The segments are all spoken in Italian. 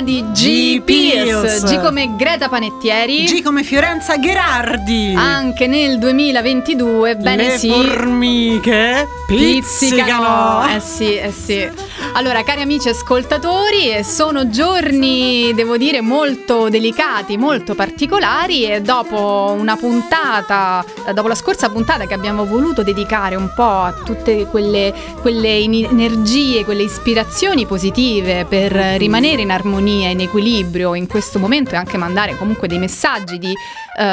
Puntata di G Pierce. G come Greta Panettieri. G come Fiorenza Gherardi. Anche nel 2022, bene Le sì. formiche pizzicano. Eh sì, eh sì. Allora, cari amici ascoltatori, sono giorni, devo dire, molto delicati, molto particolari e dopo una puntata, dopo la scorsa puntata che abbiamo voluto dedicare un po' a tutte quelle, quelle energie, quelle ispirazioni positive per rimanere in armonia, in equilibrio in questo momento e anche mandare comunque dei messaggi di eh,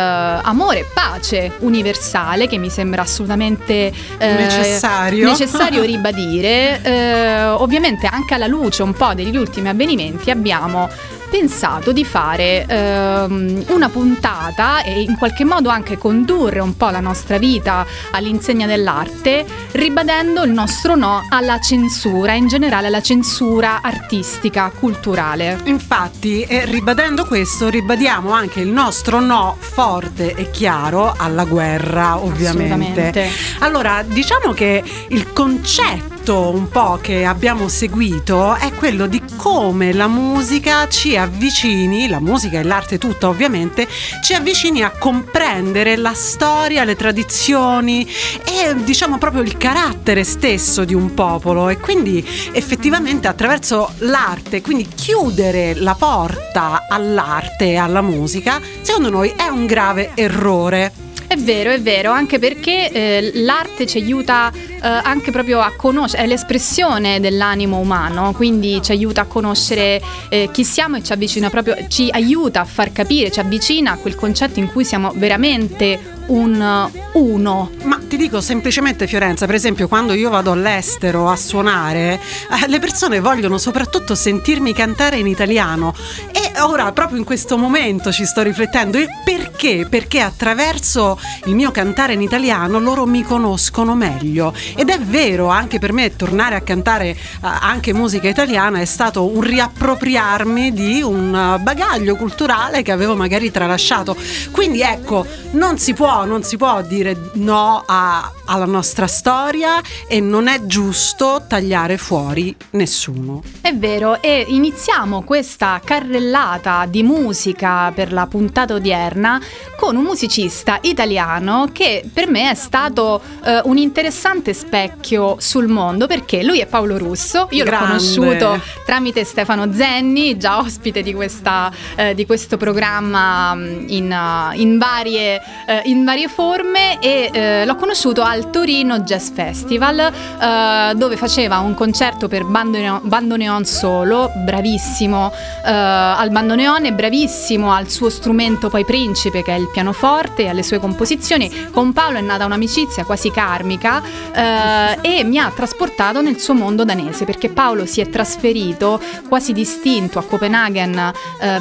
amore e pace universale che mi sembra assolutamente eh, necessario. necessario ribadire. Eh, ovviamente anche alla luce un po' degli ultimi avvenimenti abbiamo pensato di fare ehm, una puntata e in qualche modo anche condurre un po' la nostra vita all'insegna dell'arte, ribadendo il nostro no alla censura, in generale alla censura artistica, culturale. Infatti, eh, ribadendo questo, ribadiamo anche il nostro no forte e chiaro alla guerra, ovviamente. Allora, diciamo che il concetto un po' che abbiamo seguito è quello di come la musica ci avvicini, la musica e l'arte tutta ovviamente, ci avvicini a comprendere la storia, le tradizioni e diciamo proprio il carattere stesso di un popolo e quindi effettivamente attraverso l'arte, quindi chiudere la porta all'arte e alla musica, secondo noi è un grave errore. È vero, è vero, anche perché eh, l'arte ci aiuta eh, anche proprio a conoscere, è l'espressione dell'animo umano, quindi ci aiuta a conoscere eh, chi siamo e ci avvicina proprio, ci aiuta a far capire, ci avvicina a quel concetto in cui siamo veramente un uno. Ma ti dico semplicemente Fiorenza, per esempio quando io vado all'estero a suonare, eh, le persone vogliono soprattutto sentirmi cantare in italiano e ora proprio in questo momento ci sto riflettendo e perché? Perché attraverso il mio cantare in italiano loro mi conoscono meglio ed è vero anche per me tornare a cantare eh, anche musica italiana è stato un riappropriarmi di un bagaglio culturale che avevo magari tralasciato. Quindi ecco, non si può non si può dire no a, alla nostra storia e non è giusto tagliare fuori nessuno. È vero, e iniziamo questa carrellata di musica per la puntata odierna con un musicista italiano che per me è stato eh, un interessante specchio sul mondo perché lui è Paolo Russo, io Grande. l'ho conosciuto tramite Stefano Zenni, già ospite di, questa, eh, di questo programma mm, in, uh, in, varie, uh, in varie forme e eh, l'ho conosciuto al Torino Jazz Festival eh, dove faceva un concerto per bandoneon, bandoneon solo, bravissimo eh, al bandoneone, bravissimo al suo strumento poi principe che è il pianoforte e alle sue composizioni. Con Paolo è nata un'amicizia quasi karmica eh, e mi ha trasportato nel suo mondo danese perché Paolo si è trasferito quasi distinto a Copenaghen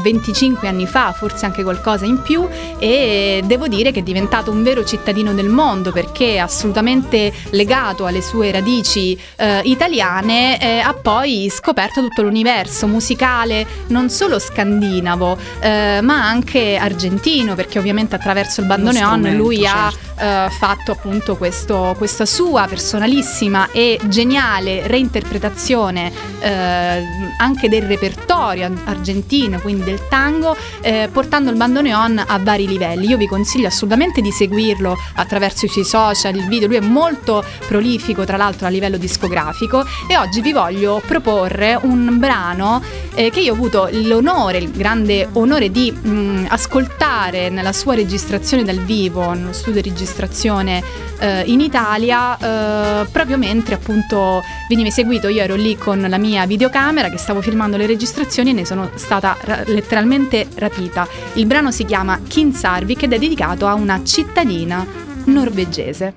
25 anni fa, forse anche qualcosa in più e devo dire che è diventato un vero cittadino del mondo perché è assolutamente legato alle sue radici eh, italiane, eh, ha poi scoperto tutto l'universo musicale non solo scandinavo eh, ma anche argentino perché ovviamente attraverso il bandoneon lui certo. ha eh, fatto appunto questo, questa sua personalissima e geniale reinterpretazione eh, anche del repertorio argentino, quindi del tango, eh, portando il bandoneon a vari livelli. Io vi consiglio assolutamente di seguirlo attraverso i suoi social, il video, lui è molto prolifico tra l'altro a livello discografico e oggi vi voglio proporre un brano eh, che io ho avuto l'onore, il grande onore di mh, mm, ascoltare nella sua registrazione dal vivo, nello studio di registrazione eh, in Italia, eh, proprio mentre appunto veniva eseguito, io ero lì con la mia videocamera che stavo filmando le registrazioni e ne sono stata ra- letteralmente rapita. Il brano si chiama Kinsarvik ed è dedicato a una cittadina norvegese.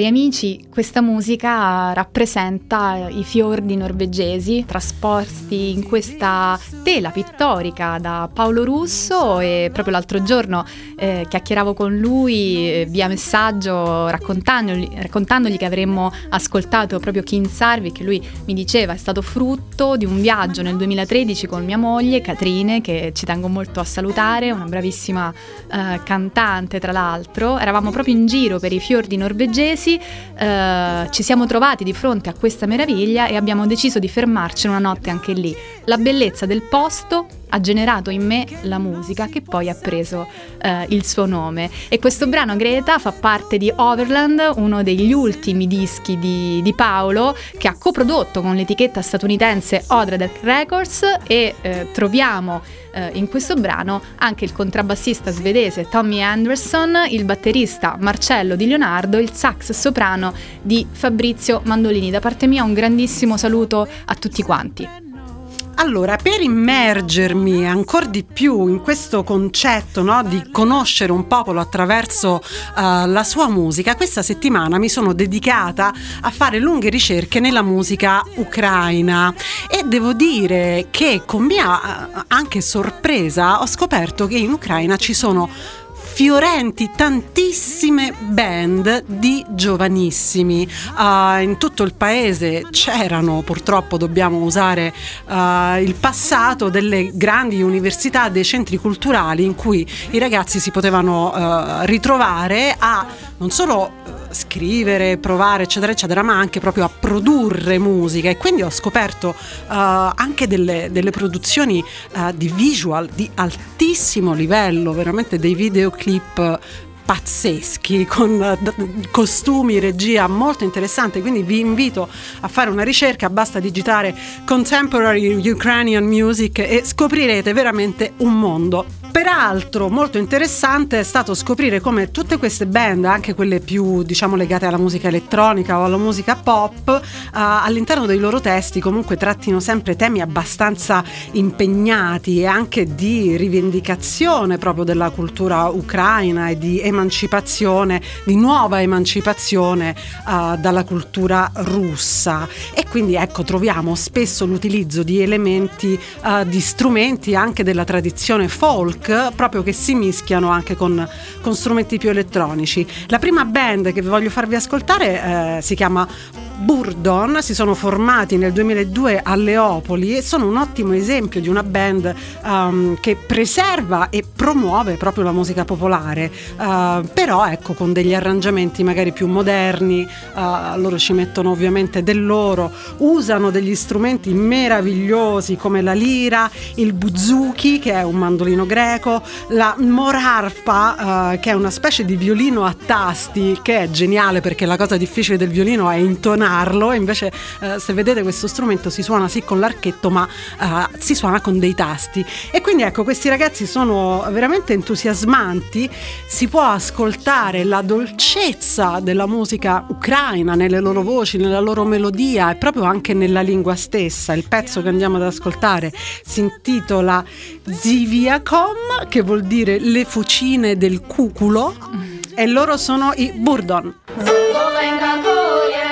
Cari amici, questa musica rappresenta i fiordi norvegesi trasposti in questa tela pittorica da Paolo Russo e proprio l'altro giorno eh, chiacchieravo con lui eh, via messaggio raccontandogli, raccontandogli, che avremmo ascoltato proprio King Sarvi che lui mi diceva è stato frutto di un viaggio nel 2013 con mia moglie Catrine che ci tengo molto a salutare, una bravissima eh, cantante tra l'altro. Eravamo proprio in giro per i fiordi norvegesi mesi eh, ci siamo trovati di fronte a questa meraviglia e abbiamo deciso di fermarci una notte anche lì. La bellezza del posto ha generato in me la musica che poi ha preso eh, il suo nome. E questo brano Greta fa parte di Overland, uno degli ultimi dischi di, di Paolo che ha coprodotto con l'etichetta statunitense Odredek Records e eh, troviamo eh, in questo brano anche il contrabbassista svedese Tommy Anderson, il batterista Marcello Di Leonardo, il sax soprano di Fabrizio Mandolini. Da parte mia un grandissimo saluto a tutti quanti. Allora, per immergermi ancora di più in questo concetto no, di conoscere un popolo attraverso uh, la sua musica, questa settimana mi sono dedicata a fare lunghe ricerche nella musica ucraina. E devo dire che con mia uh, anche sorpresa ho scoperto che in Ucraina ci sono fiorenti tantissime band di giovanissimi. Uh, in tutto il paese c'erano, purtroppo dobbiamo usare uh, il passato, delle grandi università, dei centri culturali in cui i ragazzi si potevano uh, ritrovare a non solo scrivere, provare, eccetera, eccetera, ma anche proprio a produrre musica. E quindi ho scoperto uh, anche delle, delle produzioni uh, di visual di altissimo livello, veramente dei videoclip pazzeschi con costumi, regia molto interessante quindi vi invito a fare una ricerca basta digitare contemporary Ukrainian music e scoprirete veramente un mondo Peraltro molto interessante è stato scoprire come tutte queste band, anche quelle più diciamo legate alla musica elettronica o alla musica pop, uh, all'interno dei loro testi comunque trattino sempre temi abbastanza impegnati e anche di rivendicazione proprio della cultura ucraina e di emancipazione, di nuova emancipazione uh, dalla cultura russa. E quindi ecco troviamo spesso l'utilizzo di elementi, uh, di strumenti anche della tradizione folk rock proprio che si mischiano anche con, con strumenti più elettronici. La prima band che voglio farvi ascoltare eh, si chiama Burdon si sono formati nel 2002 a Leopoli e sono un ottimo esempio di una band um, che preserva e promuove proprio la musica popolare, uh, però ecco con degli arrangiamenti magari più moderni, uh, loro ci mettono ovviamente del loro, usano degli strumenti meravigliosi come la lira, il buzuki che è un mandolino greco, la morarpa uh, che è una specie di violino a tasti che è geniale perché la cosa difficile del violino è intonare suonarlo, invece eh, se vedete questo strumento si suona sì con l'archetto, ma eh, si suona con dei tasti. E quindi ecco, questi ragazzi sono veramente entusiasmanti, si può ascoltare la dolcezza della musica ucraina nelle loro voci, nella loro melodia e proprio anche nella lingua stessa. Il pezzo che andiamo ad ascoltare si intitola Ziviakom, che vuol dire le fucine del cuculo, e loro sono i Burdon. Ah,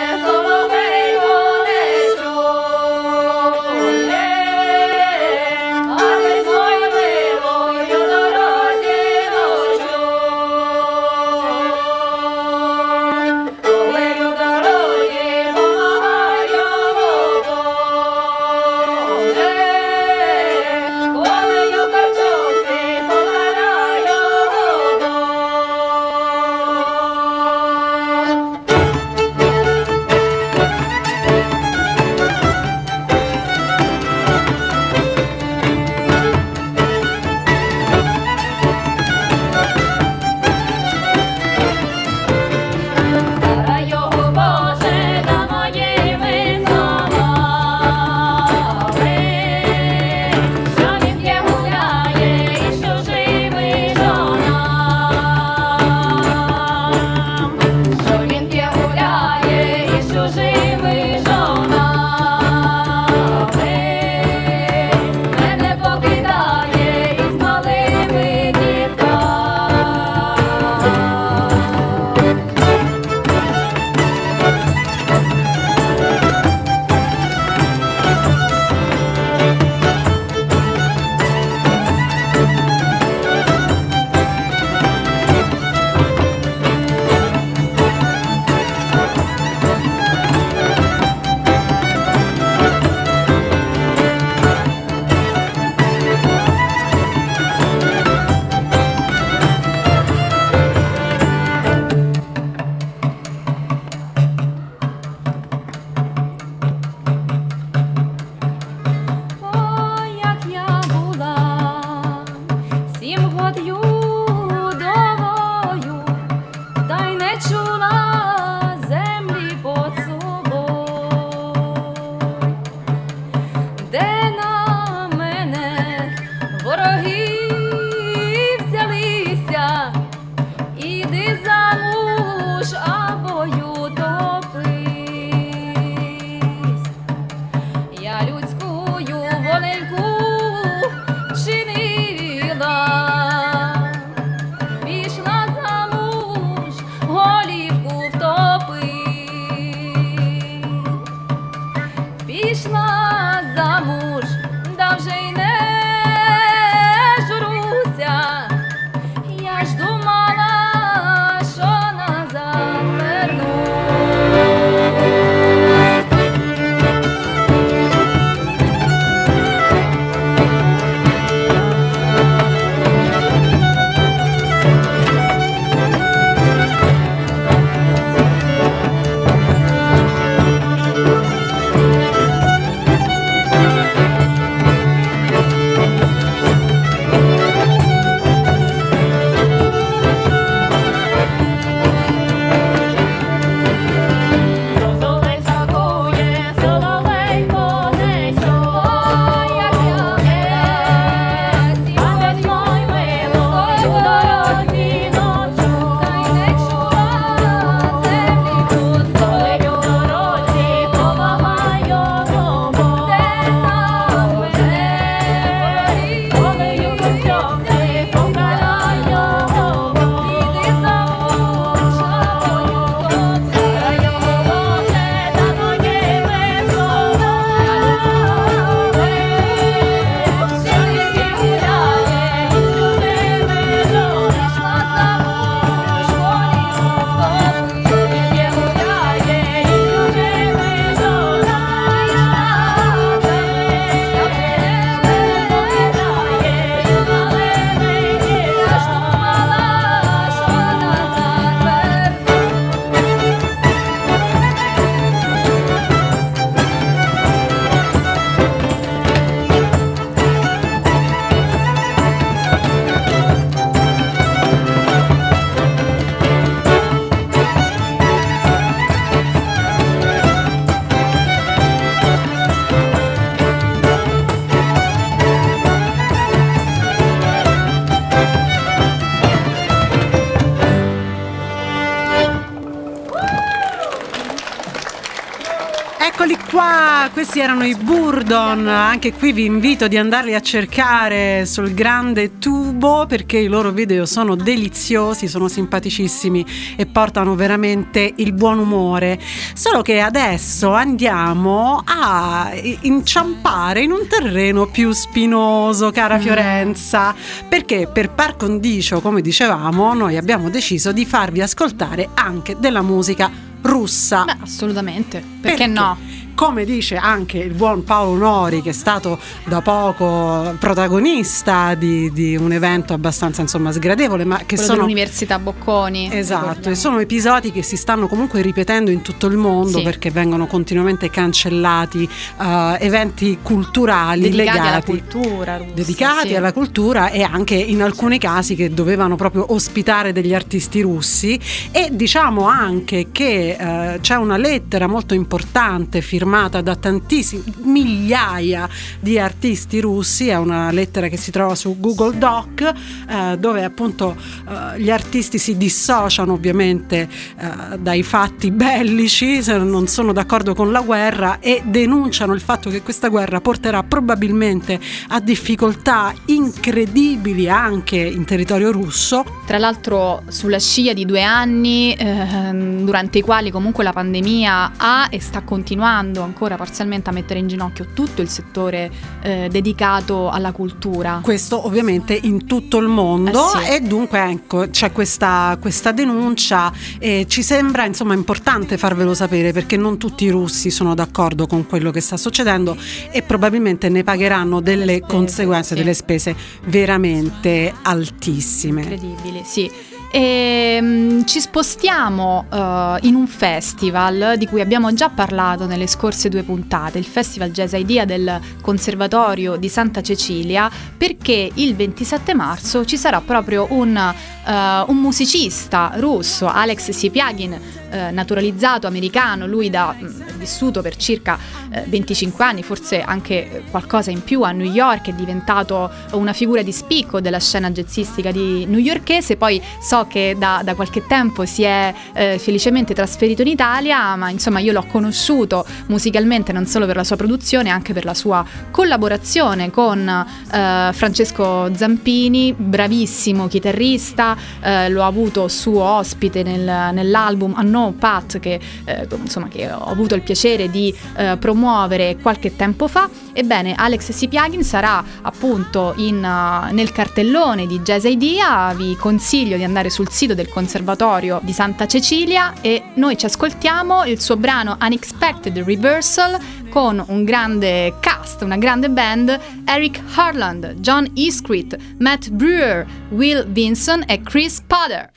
questi erano i Burdon, anche qui vi invito di andarli a cercare sul grande tubo perché i loro video sono deliziosi, sono simpaticissimi e portano veramente il buon umore. Solo che adesso andiamo a inciampare in un terreno più spinoso, cara mm. Fiorenza, perché per par condicio, come dicevamo, noi abbiamo deciso di farvi ascoltare anche della musica russa. Beh, assolutamente, perché, perché? no? come dice anche il buon Paolo Nori che è stato da poco protagonista di, di un evento abbastanza insomma sgradevole ma che Quello sono l'Università Bocconi esatto e sono episodi che si stanno comunque ripetendo in tutto il mondo sì. perché vengono continuamente cancellati uh, eventi culturali dedicati legati alla cultura russa, dedicati sì. alla cultura e anche in alcuni casi che dovevano proprio ospitare degli artisti russi e diciamo anche che uh, c'è una lettera molto importante firmata da tantissimi migliaia di artisti russi, è una lettera che si trova su Google Doc eh, dove appunto eh, gli artisti si dissociano ovviamente eh, dai fatti bellici, non sono d'accordo con la guerra e denunciano il fatto che questa guerra porterà probabilmente a difficoltà incredibili anche in territorio russo. Tra l'altro sulla scia di due anni ehm, durante i quali comunque la pandemia ha e sta continuando ancora parzialmente a mettere in ginocchio tutto il settore eh, dedicato alla cultura. Questo ovviamente in tutto il mondo eh sì. e dunque ecco c'è questa, questa denuncia e ci sembra insomma importante farvelo sapere perché non tutti i russi sono d'accordo con quello che sta succedendo e probabilmente ne pagheranno delle spese, conseguenze, sì. delle spese veramente altissime. Incredibili, sì. E, um, ci spostiamo uh, in un festival di cui abbiamo già parlato nelle scorse due puntate, il Festival Jazz Idea del Conservatorio di Santa Cecilia, perché il 27 marzo ci sarà proprio un, uh, un musicista russo, Alex Sipiagin, uh, naturalizzato americano, lui da mm, vissuto per circa 25 anni, forse anche qualcosa in più a New York, è diventato una figura di spicco della scena jazzistica di newyorkese, poi so so che da, da qualche tempo si è eh, felicemente trasferito in Italia, ma insomma io l'ho conosciuto musicalmente non solo per la sua produzione, anche per la sua collaborazione con eh, Francesco Zampini, bravissimo chitarrista, eh, l'ho avuto suo ospite nel, nell'album A No Pat che, eh, insomma, che ho avuto il piacere di eh, promuovere qualche tempo fa. Ebbene, Alex Sipiagin sarà appunto in, uh, nel cartellone di Jazz Idea, vi consiglio di andare sul sito del Conservatorio di Santa Cecilia e noi ci ascoltiamo il suo brano Unexpected Reversal con un grande cast, una grande band, Eric Harland, John Eastcreet, Matt Brewer, Will Vinson e Chris Potter.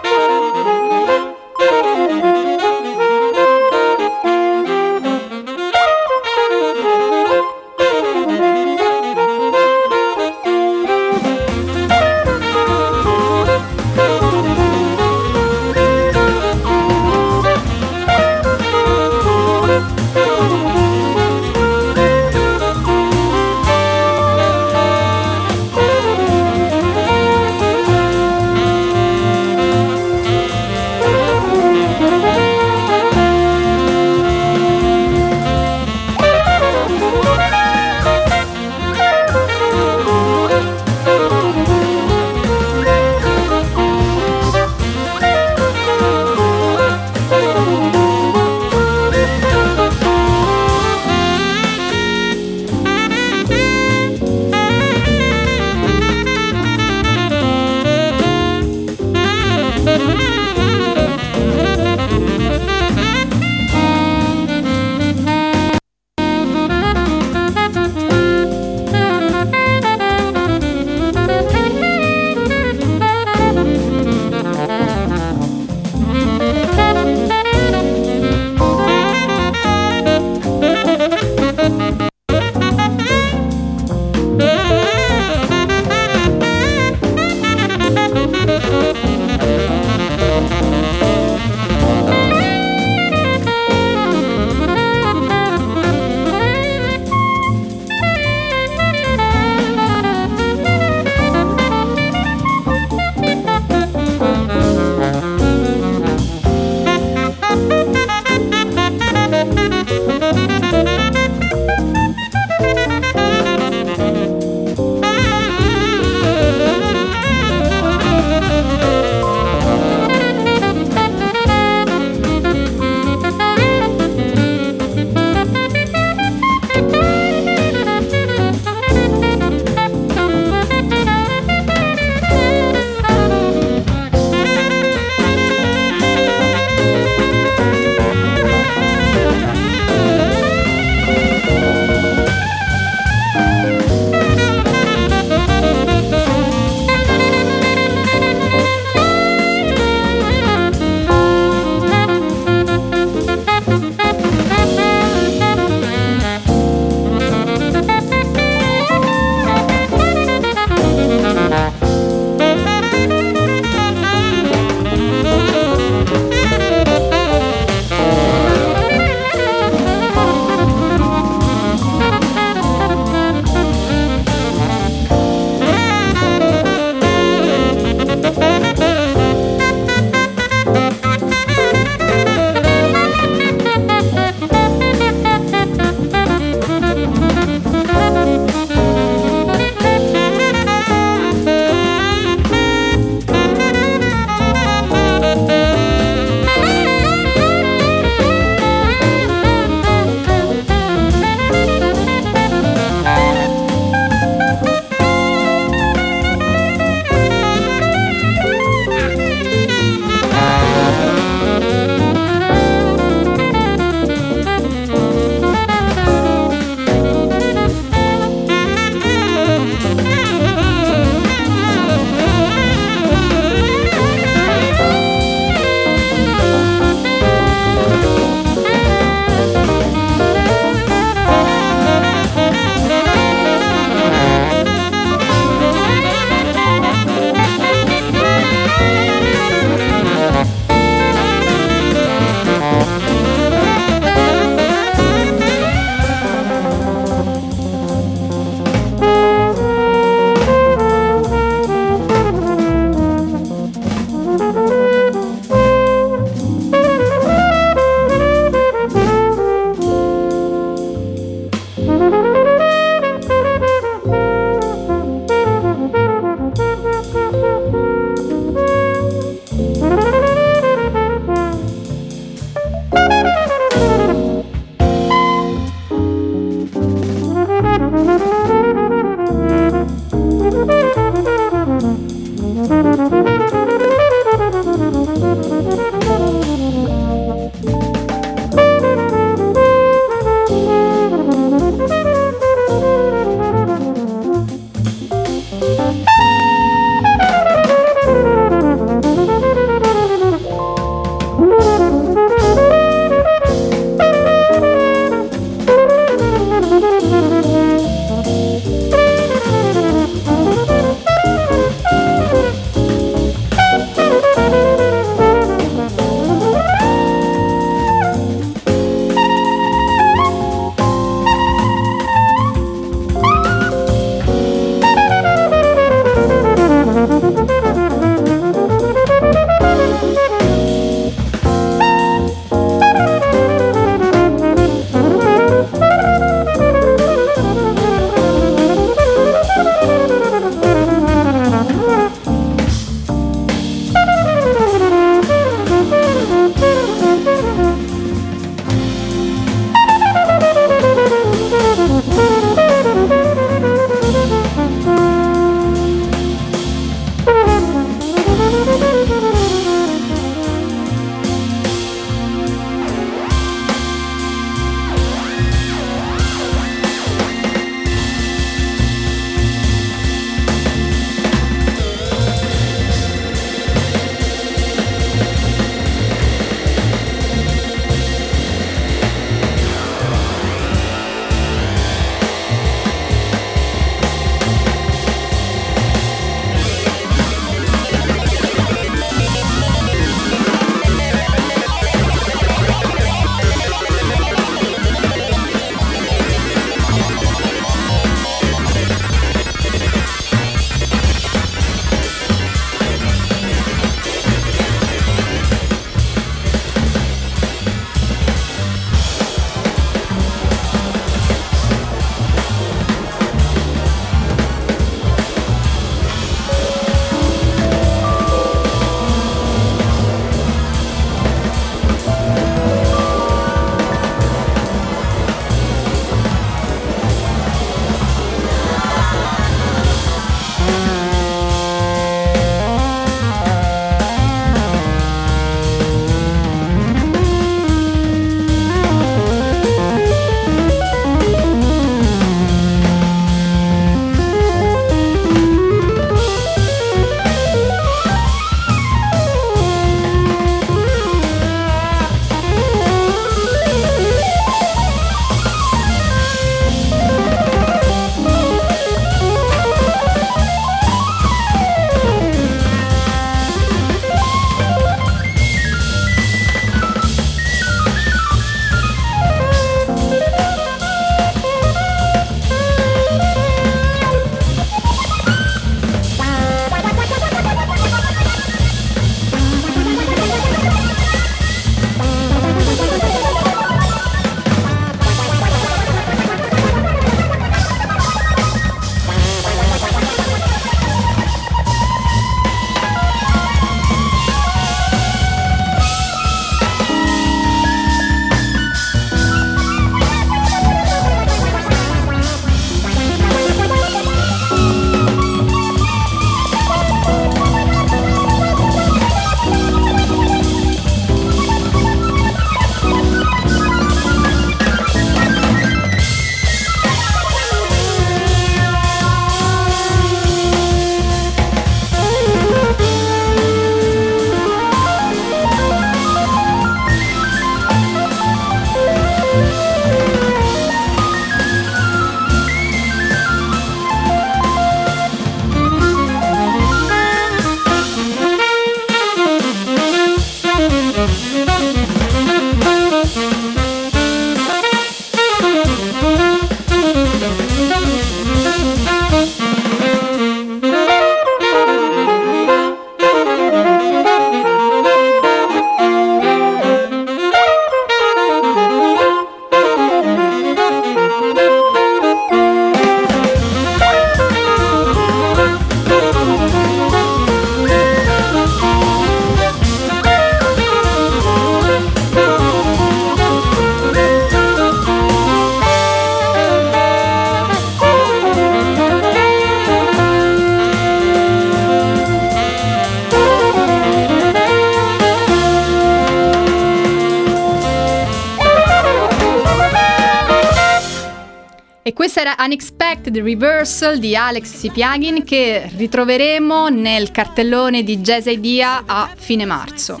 Era Unexpected Reversal di Alex Sipiagin che ritroveremo nel cartellone di Jazz Idea a fine marzo.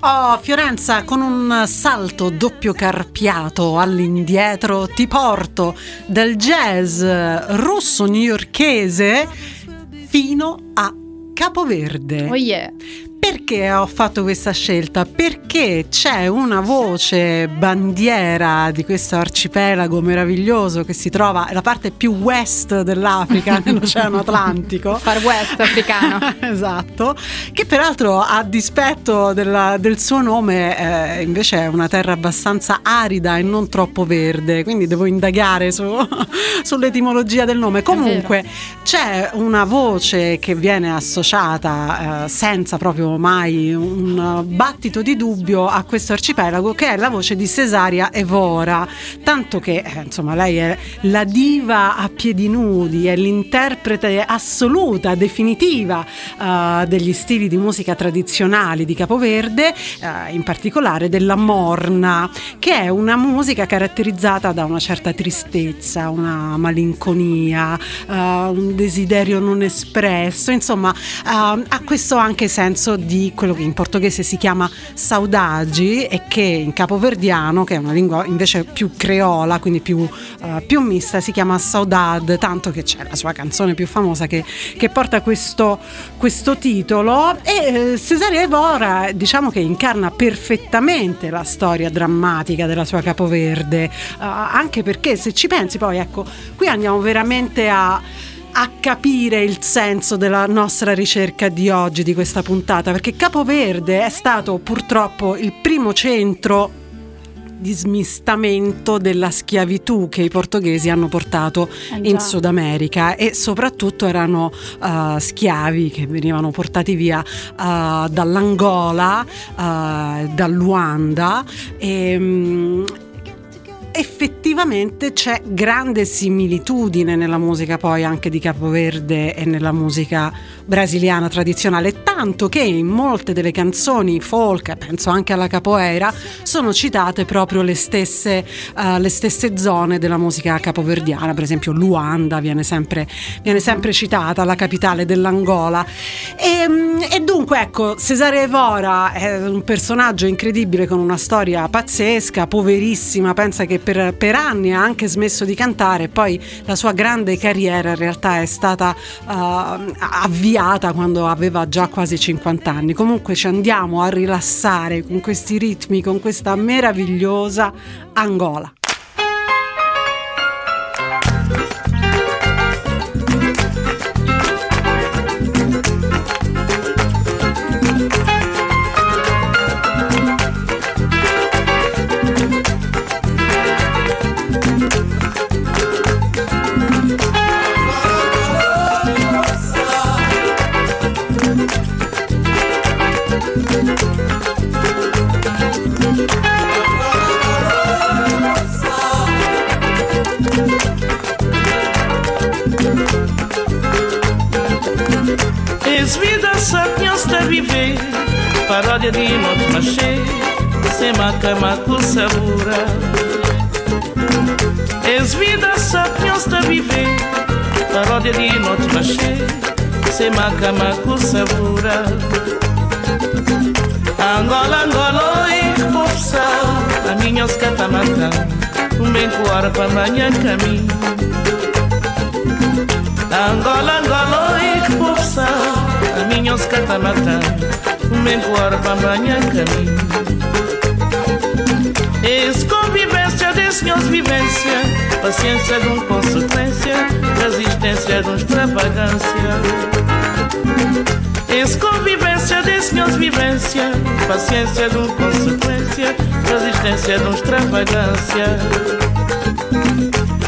Oh, Fiorenza, con un salto doppio carpiato all'indietro ti porto dal jazz russo newyorkese fino a Capoverde. Oh yeah. Perché ho fatto questa scelta? Perché c'è una voce bandiera di questo arcipelago meraviglioso che si trova la parte più west dell'Africa, nell'Oceano Atlantico. Far west africano. esatto, che peraltro a dispetto della, del suo nome eh, invece è una terra abbastanza arida e non troppo verde, quindi devo indagare su, sull'etimologia del nome. Comunque c'è una voce che viene associata eh, senza proprio mai un battito di dubbio a questo arcipelago che è la voce di Cesaria Evora, tanto che eh, insomma lei è la diva a piedi nudi, è l'interprete assoluta, definitiva uh, degli stili di musica tradizionali di Capoverde, uh, in particolare della morna, che è una musica caratterizzata da una certa tristezza, una malinconia, uh, un desiderio non espresso, insomma ha questo anche senso di quello che in portoghese si chiama saudagi e che in capoverdiano, che è una lingua invece più creola, quindi più, uh, più mista, si chiama saudade, tanto che c'è la sua canzone più famosa che, che porta questo, questo, titolo. E eh, Cesaria Evora diciamo che incarna perfettamente la storia drammatica della sua capoverde, uh, anche perché se ci pensi poi ecco, qui andiamo veramente a a capire il senso della nostra ricerca di oggi, di questa puntata, perché Capoverde è stato purtroppo il primo centro di smistamento della schiavitù che i portoghesi hanno portato eh in Sud America e soprattutto erano uh, schiavi che venivano portati via uh, dall'Angola, uh, dal Luanda e, um, effettivamente c'è grande similitudine nella musica poi anche di Capoverde e nella musica brasiliana tradizionale, tanto che in molte delle canzoni folk, penso anche alla capoeira, sono citate proprio le stesse, uh, le stesse zone della musica capoverdiana, per esempio Luanda viene sempre, viene sempre citata, la capitale dell'Angola. E, mm, e dunque ecco, Cesare Evora è un personaggio incredibile con una storia pazzesca, poverissima, pensa che per, per anni ha anche smesso di cantare, poi la sua grande carriera in realtà è stata uh, avviata quando aveva già quasi 50 anni. Comunque ci andiamo a rilassare con questi ritmi, con questa meravigliosa Angola. Надя Дима отмаши, снимака маку сабура. Es vida sapniosta vive, parodja di noć maše, se maka maku sabura. Angola, Angola, oi, popsa, a minhos catamata, tá um bem coara para manhã caminho. Angola, Angola, oi, popsa, a minhos catamata, tá menguar bambanha caminho. Esse convivência desse senhores vivência Paciência de um consequência Resistência de um extravagância. Esse convivência desse senhores vivência Paciência de um consequência Resistência de um extravagância.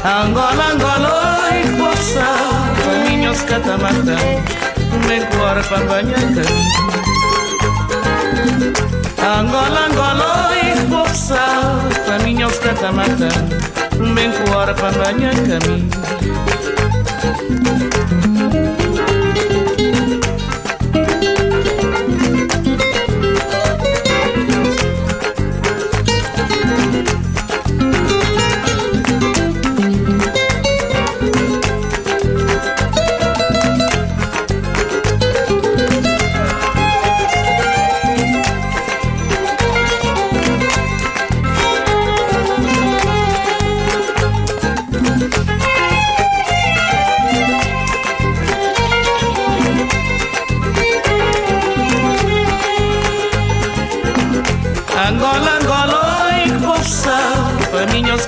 Angola, Angola, oi, poça Caminhos catamata Menguar bambanha caminho Angola, Angola, esboça Caminha os catamata Bem com hora para banhar caminho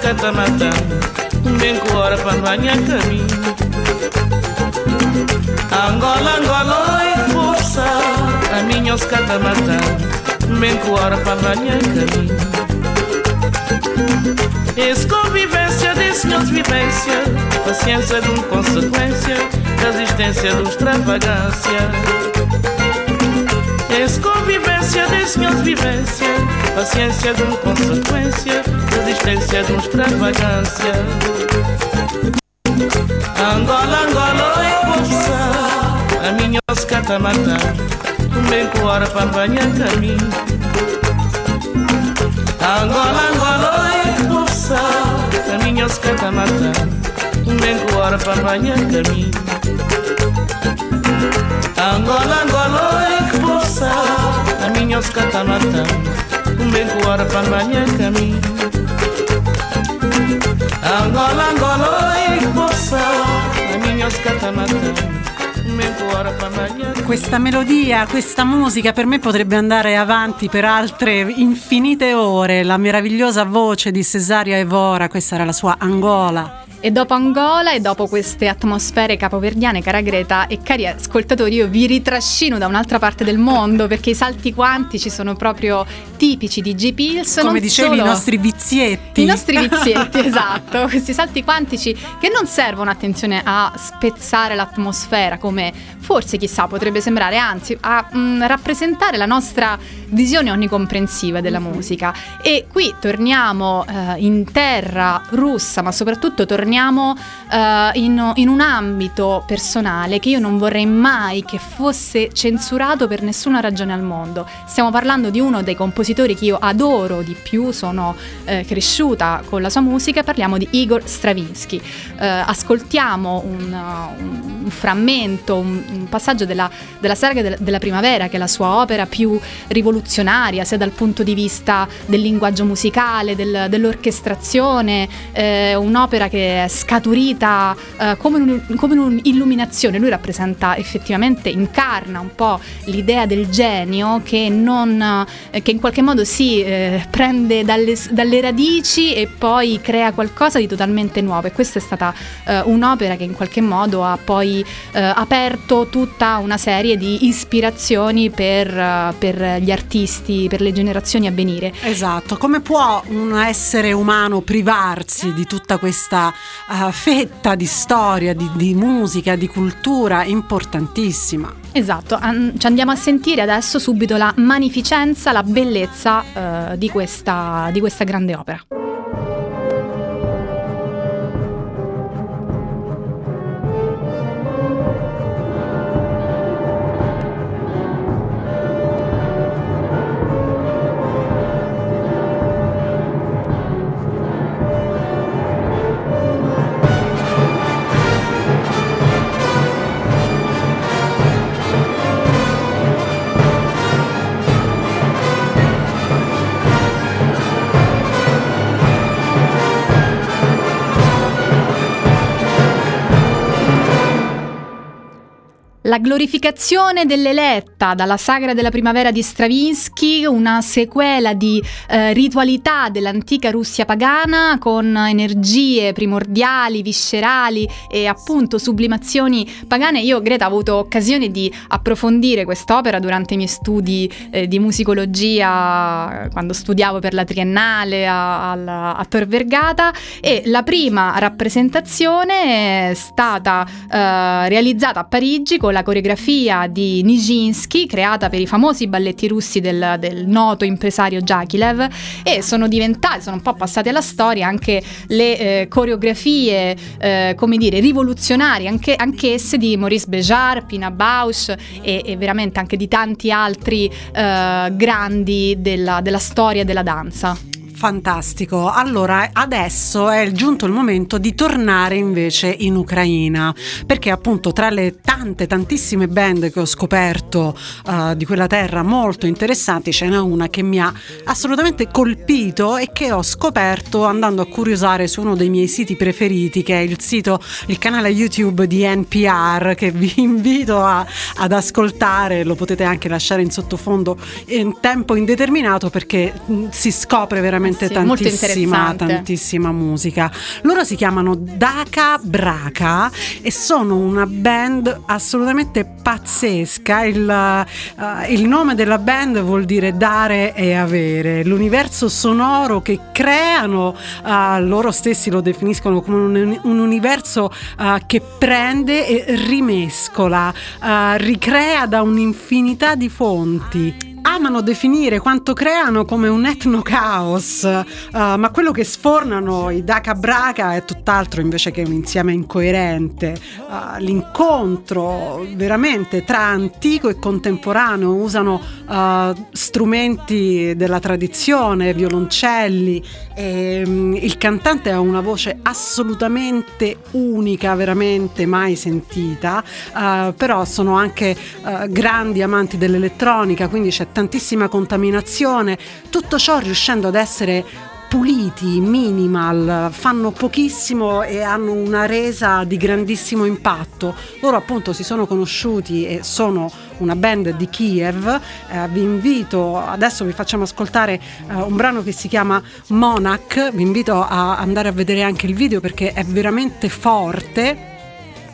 cata matando Bem com hora para banhar caminho. Angola, Angola, oi, força A minha os cata matando Bem com hora para banhar caminho. Esse convivência desse vivência Paciência de uma consequência Resistência de extravagância Esse convivência desse senhores vivência Paciência de uma consequência Resistência de uma extravagância. Angola, Angola, oi, força. A minha os cata matando Bem com hora para banhar caminho Angola, Angola, oi, força. A minha os cata matando Bem com hora para banhar caminho Angola, Angola, oi, força A minha os cata matando Bem com hora para banhar caminho Angola, Angola, oi, força A minha os cata matando Bem com hora para banhar caminho Questa melodia, questa musica per me potrebbe andare avanti per altre infinite ore. La meravigliosa voce di Cesaria Evora, questa era la sua Angola. E dopo Angola e dopo queste atmosfere capoverdiane, cara Greta e cari ascoltatori, io vi ritrascino da un'altra parte del mondo perché i salti quantici sono proprio tipici di G-Pills. Come dicevi, solo- i nostri vizietti. I nostri vizietti, esatto, questi salti quantici che non servono, attenzione, a spezzare l'atmosfera come forse chissà potrebbe sembrare, anzi a mm, rappresentare la nostra visione onnicomprensiva della musica. E qui torniamo eh, in terra russa, ma soprattutto torniamo eh, in, in un ambito personale che io non vorrei mai che fosse censurato per nessuna ragione al mondo. Stiamo parlando di uno dei compositori che io adoro di più, sono eh, cresciuta con la sua musica, parliamo di Igor Stravinsky. Eh, ascoltiamo un, uh, un- frammento, un, un passaggio della, della saga del- della primavera, che è la sua opera più rivoluzionaria, sia dal punto di vista del linguaggio musicale, del- dell'orchestrazione, eh, un'opera che scaturita eh, come, un- come un'illuminazione. Lui rappresenta effettivamente, incarna un po' l'idea del genio che, non, eh, che in qualche modo si eh, prende dalle, dalle radici e poi crea qualcosa di totalmente nuovo. E questa è stata eh, un'opera che in qualche modo ha poi eh, aperto tutta una serie di ispirazioni per, per gli artisti, per le generazioni a venire. Esatto, come può un essere umano privarsi di tutta questa eh, fetta di storia, di, di musica, di cultura importantissima? Esatto, ci andiamo a sentire adesso subito la magnificenza, la bellezza eh, di, questa, di questa grande opera. La glorificazione dell'eletta dalla sagra della primavera di Stravinsky, una sequela di eh, ritualità dell'antica Russia pagana con energie primordiali, viscerali e appunto sublimazioni pagane. Io, Greta, ho avuto occasione di approfondire quest'opera durante i miei studi eh, di musicologia quando studiavo per la triennale a, alla- a Tor Vergata e la prima rappresentazione è stata eh, realizzata a Parigi con la coreografia di Nijinsky creata per i famosi balletti russi del, del noto impresario Jakilev e sono diventate, sono un po' passate alla storia anche le eh, coreografie, eh, come dire, rivoluzionarie, anche, anch'esse di Maurice Béjart, Pina Bausch e, e veramente anche di tanti altri eh, grandi della, della storia della danza. Fantastico. Allora, adesso è giunto il momento di tornare invece in Ucraina, perché appunto tra le tante, tantissime band che ho scoperto eh, di quella terra molto interessanti, ce n'è una che mi ha assolutamente colpito e che ho scoperto andando a curiosare su uno dei miei siti preferiti, che è il sito, il canale YouTube di NPR, che vi invito a- ad ascoltare, lo potete anche lasciare in sottofondo in tempo indeterminato perché mh, si scopre veramente veramente sì, tantissima, tantissima musica. Loro si chiamano Daka Braca e sono una band assolutamente pazzesca. Il, uh, il nome della band vuol dire dare e avere. L'universo sonoro che creano, uh, loro stessi lo definiscono come un, un universo uh, che prende e rimescola, ricrea da un'infinità di fonti amano definire quanto creano come un etno caos, uh, ma quello che sfornano i Daka Braca è tutt'altro invece che un insieme incoerente. Uh, l'incontro veramente tra antico e contemporaneo usano uh, strumenti della tradizione, violoncelli. E, um, il cantante ha una voce assolutamente unica, veramente mai sentita, però sono anche grandi amanti dell'elettronica, quindi c'è tantissima contaminazione, tutto ciò riuscendo ad essere puliti, minimal, fanno pochissimo e hanno una resa di grandissimo impatto. Loro appunto si sono conosciuti e sono una band di Kiev. Eh, vi invito, adesso vi facciamo ascoltare eh, un brano che si chiama Monarch, vi invito a andare a vedere anche il video perché è veramente forte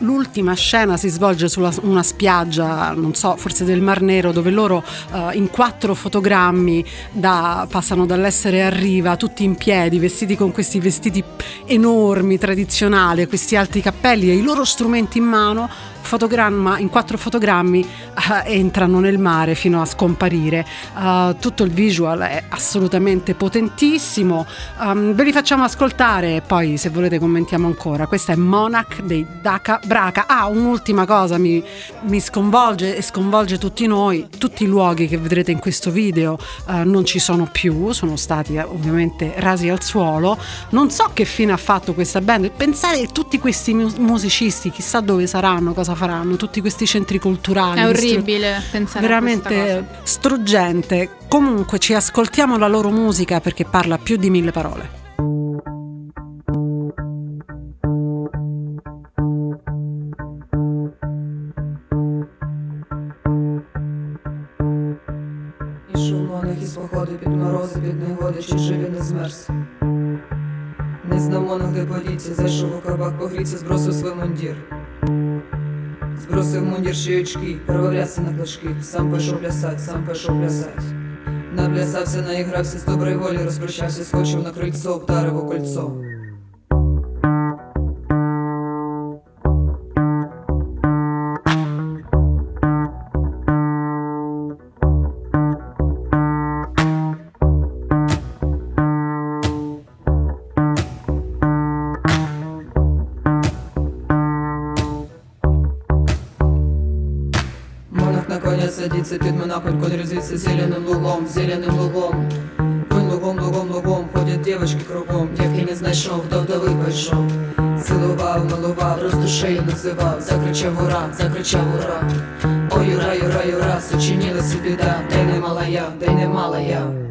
l'ultima scena si svolge su una spiaggia, non so, forse del Mar Nero, dove loro uh, in quattro fotogrammi da, passano dall'essere a riva, tutti in piedi, vestiti con questi vestiti enormi, tradizionali, questi alti cappelli e i loro strumenti in mano fotogramma, in quattro fotogrammi uh, entrano nel mare fino a scomparire. Uh, tutto il visual è assolutamente potentissimo. Um, ve li facciamo ascoltare e poi se volete commentiamo ancora. Questa è Monarch dei Daka Braca. Ah, un'ultima cosa mi, mi, sconvolge e sconvolge tutti noi. Tutti i luoghi che vedrete in questo video uh, non ci sono più, sono stati ovviamente rasi al suolo. Non so che fine ha fatto questa band. Pensare a tutti questi musicisti, chissà dove saranno, cosa cosa faranno tutti questi centri culturali. È orribile stru- pensare veramente struggente. Comunque ci ascoltiamo la loro musica perché parla più di mille parole. із походу під морози, під негоди, чи живі не змерз. Не знамо, де подіться, зайшов у кабак, погріться, збросив свій мундір. Збросив мундір ще очки, провалявся на клашки, сам пішов плясать, сам пішов плясать. Наплясався, наігрався з доброї волі, розпрощався, скочив на крильцо, вдарив у кольцо. Садится під монахонь, котрі звідси зеленым лугом, зеленым лугом. Конь лугом, лугом, лугом, ходять девочки кругом, Дівки не знайшов, до вдови пішов. Цілував, милував, роздушею називав, закричав ура, закричав ура. Ой, юра, юра, юра, сочинилася біда, де не мала я, де не мала я.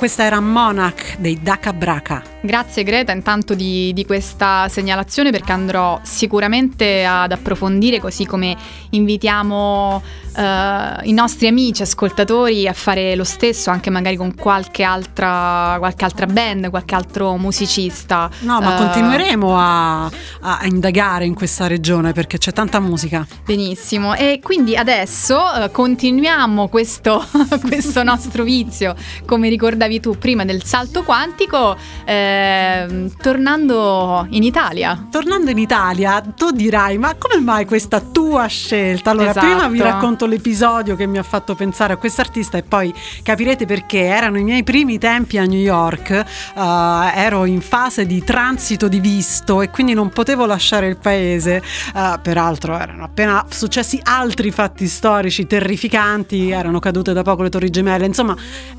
Questa era Monarch dei Daka Braka. Grazie Greta intanto di, di, questa segnalazione perché andrò sicuramente ad approfondire così come invitiamo uh, i nostri amici ascoltatori a fare lo stesso anche magari con qualche altra, qualche altra band, qualche altro musicista. No, ma uh, continueremo a, a, indagare in questa regione perché c'è tanta musica. Benissimo e quindi adesso uh, continuiamo questo, questo nostro vizio come ricordavi tu prima del salto quantico. Eh, Ehm, tornando in Italia. Tornando in Italia, tu dirai, ma come mai questa tua scelta? Allora, esatto. prima vi racconto l'episodio che mi ha fatto pensare a quest'artista e poi capirete perché. Erano i miei primi tempi a New York, uh, ero in fase di transito di visto e quindi non potevo lasciare il paese. Uh, peraltro erano appena successi altri fatti storici terrificanti, erano cadute da poco le torri gemelle, insomma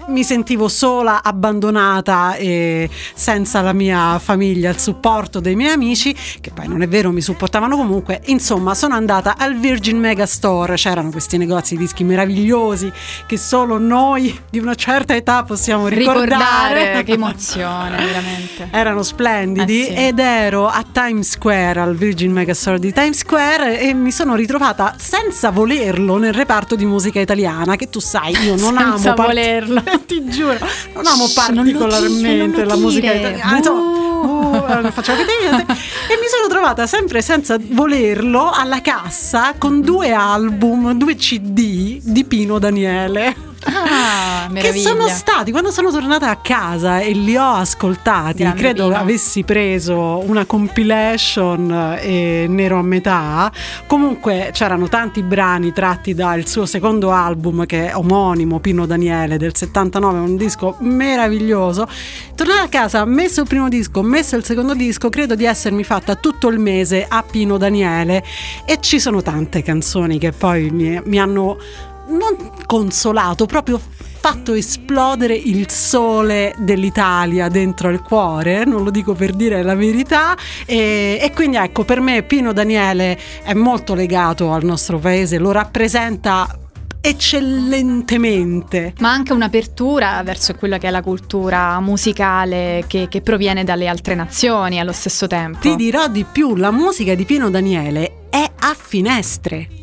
mi sentivo sola, abbandonata e senza senza la mia famiglia, il supporto dei miei amici, che poi non è vero, mi supportavano comunque. Insomma, sono andata al Virgin Megastore, c'erano questi negozi di dischi meravigliosi che solo noi di una certa età possiamo ricordare. Ricordare, che emozione, veramente. Erano splendidi eh sì. ed ero a Times Square, al Virgin Megastore di Times Square e mi sono ritrovata senza volerlo nel reparto di musica italiana, che tu sai, io non senza amo senza volerlo. ti giuro, non amo particolarmente la musica italiana ah, insomma, uh, faccio vedere e mi sono trovata sempre senza volerlo alla cassa con due album, due CD di Pino Daniele. Ah, che sono stati quando sono tornata a casa e li ho ascoltati. Grande credo Pino. avessi preso una compilation e nero a metà. Comunque c'erano tanti brani tratti dal suo secondo album che è omonimo Pino Daniele del 79, un disco meraviglioso. Tornata a casa, messo il primo disco, messo il secondo disco, credo di essermi fatta tutto il mese a Pino Daniele e ci sono tante canzoni che poi mi, mi hanno non consolato, proprio fatto esplodere il sole dell'Italia dentro il cuore, non lo dico per dire la verità, e, e, quindi ecco, per me Pino Daniele è molto legato al nostro paese, lo rappresenta eccellentemente. Ma anche un'apertura verso quella che è la cultura musicale che, che proviene dalle altre nazioni allo stesso tempo. Ti dirò di più, la musica di Pino Daniele è a finestre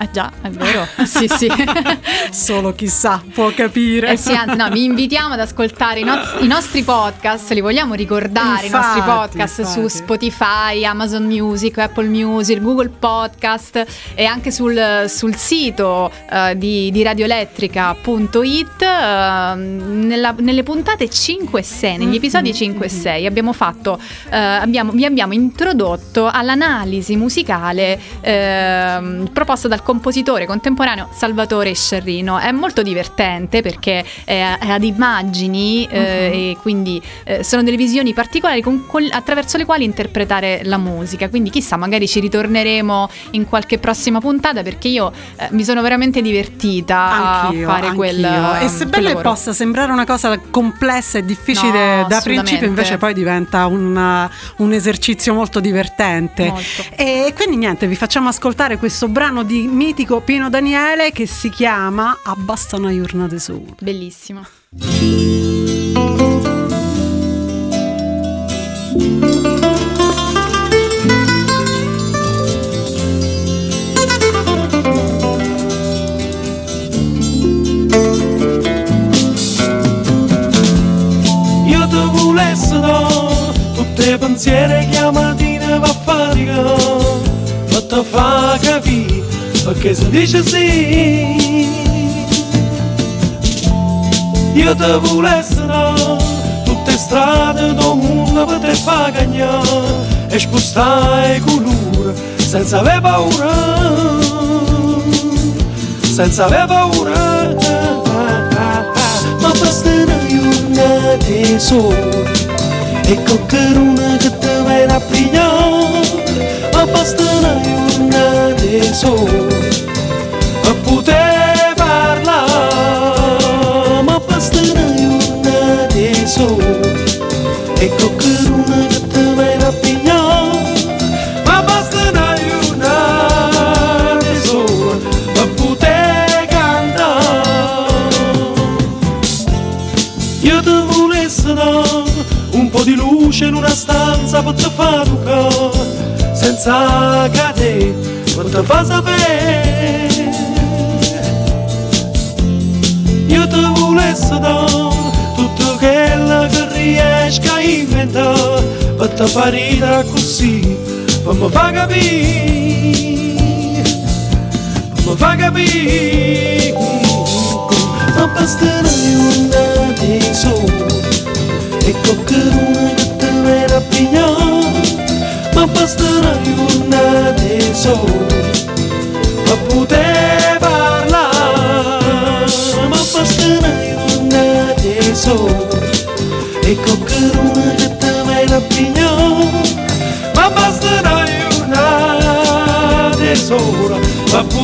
Eh già, è vero. sì, sì. Solo chissà può capire. Eh sì, anzi, no, vi invitiamo ad ascoltare i, no- i nostri podcast, li vogliamo ricordare, Infatti, i nostri podcast infatti. su Spotify, Amazon Music, Apple Music, Google Podcast e anche sul, sul sito eh, di, di radioelettrica.it eh, nella- nelle puntate 5 e 6, negli episodi 5 e 6 abbiamo fatto, eh, abbiamo, vi abbiamo introdotto all'analisi musicale ehm, proposta dal compositore contemporaneo Salvatore Scerrino. È molto divertente perché è, è ad immagini eh, e quindi eh, sono delle visioni particolari con- con- attraverso le quali interpretare la musica. Quindi chissà, magari ci ritorneremo in qualche prossima puntata perché io eh, mi sono veramente divertita Anch'io, a fare anch'io. quel E quel sebbene lavoro. possa sembrare una cosa complessa e difficile No, da principio, invece poi diventa un, un esercizio molto divertente. Molto. E quindi niente, vi facciamo ascoltare questo brano di mitico Pino Daniele che si chiama Abbasta una giornata de sole. Bellissimo. Io ti volessi da tutti i pensieri che a mattina va a fatica ma ti fa capire perché si dice sì Io ti volessi da tutte le strade del mondo per te fa cagnare e spostare i colori senza avere paura senza avere paura ma basta una giornata sola e coccheruna che te viene a pigliare ma basta una sola a poter parlare ma basta una giornata sola e coccheruna cadere per te fa sapere io ti volessi dare tutto quello che riesco a inventare per te far ridere così per mi fa capire per mi fa capire ma basta una giornata sola e coccheruna ma basta una giornata sola per poter parlare ma basta una giornata sola e coccheruna che te viene a pigliare ma basta una giornata sola per poter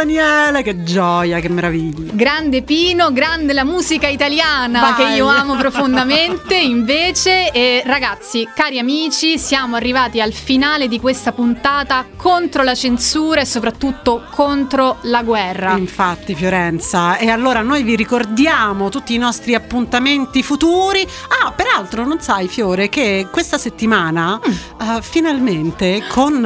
sole, Pino Daniele, che gioia, che meraviglia. Grande Pino, grande la musica italiana Vai. che io amo profondamente invece e ragazzi, cari amici, siamo arrivati al finale di questa puntata contro la censura e soprattutto contro la guerra. Infatti Fiorenza, e allora noi vi ricordiamo tutti i nostri appuntamenti futuri. Ah, peraltro non sai Fiore che questa settimana Mm. eh, finalmente con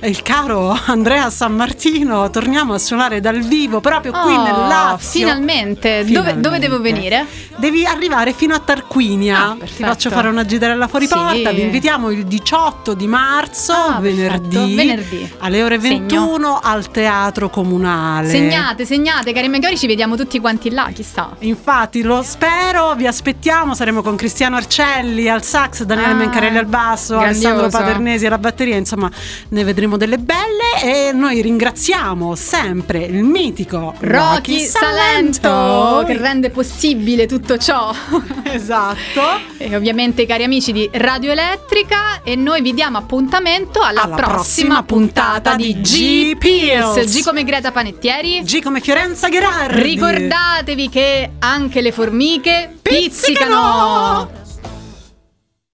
eh, il caro Andrea San Martino torniamo a suonare dal vivo proprio qui Oh, nel Lazio. Finalmente. Dove, Finalmente. dove devo venire? Devi arrivare fino a Tarquinia. Ah, Ti faccio fare una gitarella fuori Sì. porta. Vi invitiamo il 18 di marzo, Ah, venerdì. Venerdì. alle ore Segno. 21 al Teatro Comunale. Segnate, segnate, cari magari ci vediamo tutti quanti là, chissà. Infatti lo spero, vi aspettiamo, saremo con Cristiano Arcelli al sax, Daniele Ah, Mencarelli al basso, grandioso. Alessandro Paternesi alla batteria, insomma ne vedremo delle belle e noi ringraziamo sempre il mitico Rocky Salento che rende possibile tutto ciò. Esatto. e ovviamente cari amici di Radio Elettrica e noi vi diamo appuntamento alla, Alla prossima, prossima puntata di G Pills. G come Greta Panettieri. G come Fiorenza Gherardi. Ricordatevi che anche le formiche Pizzicano! pizzicano.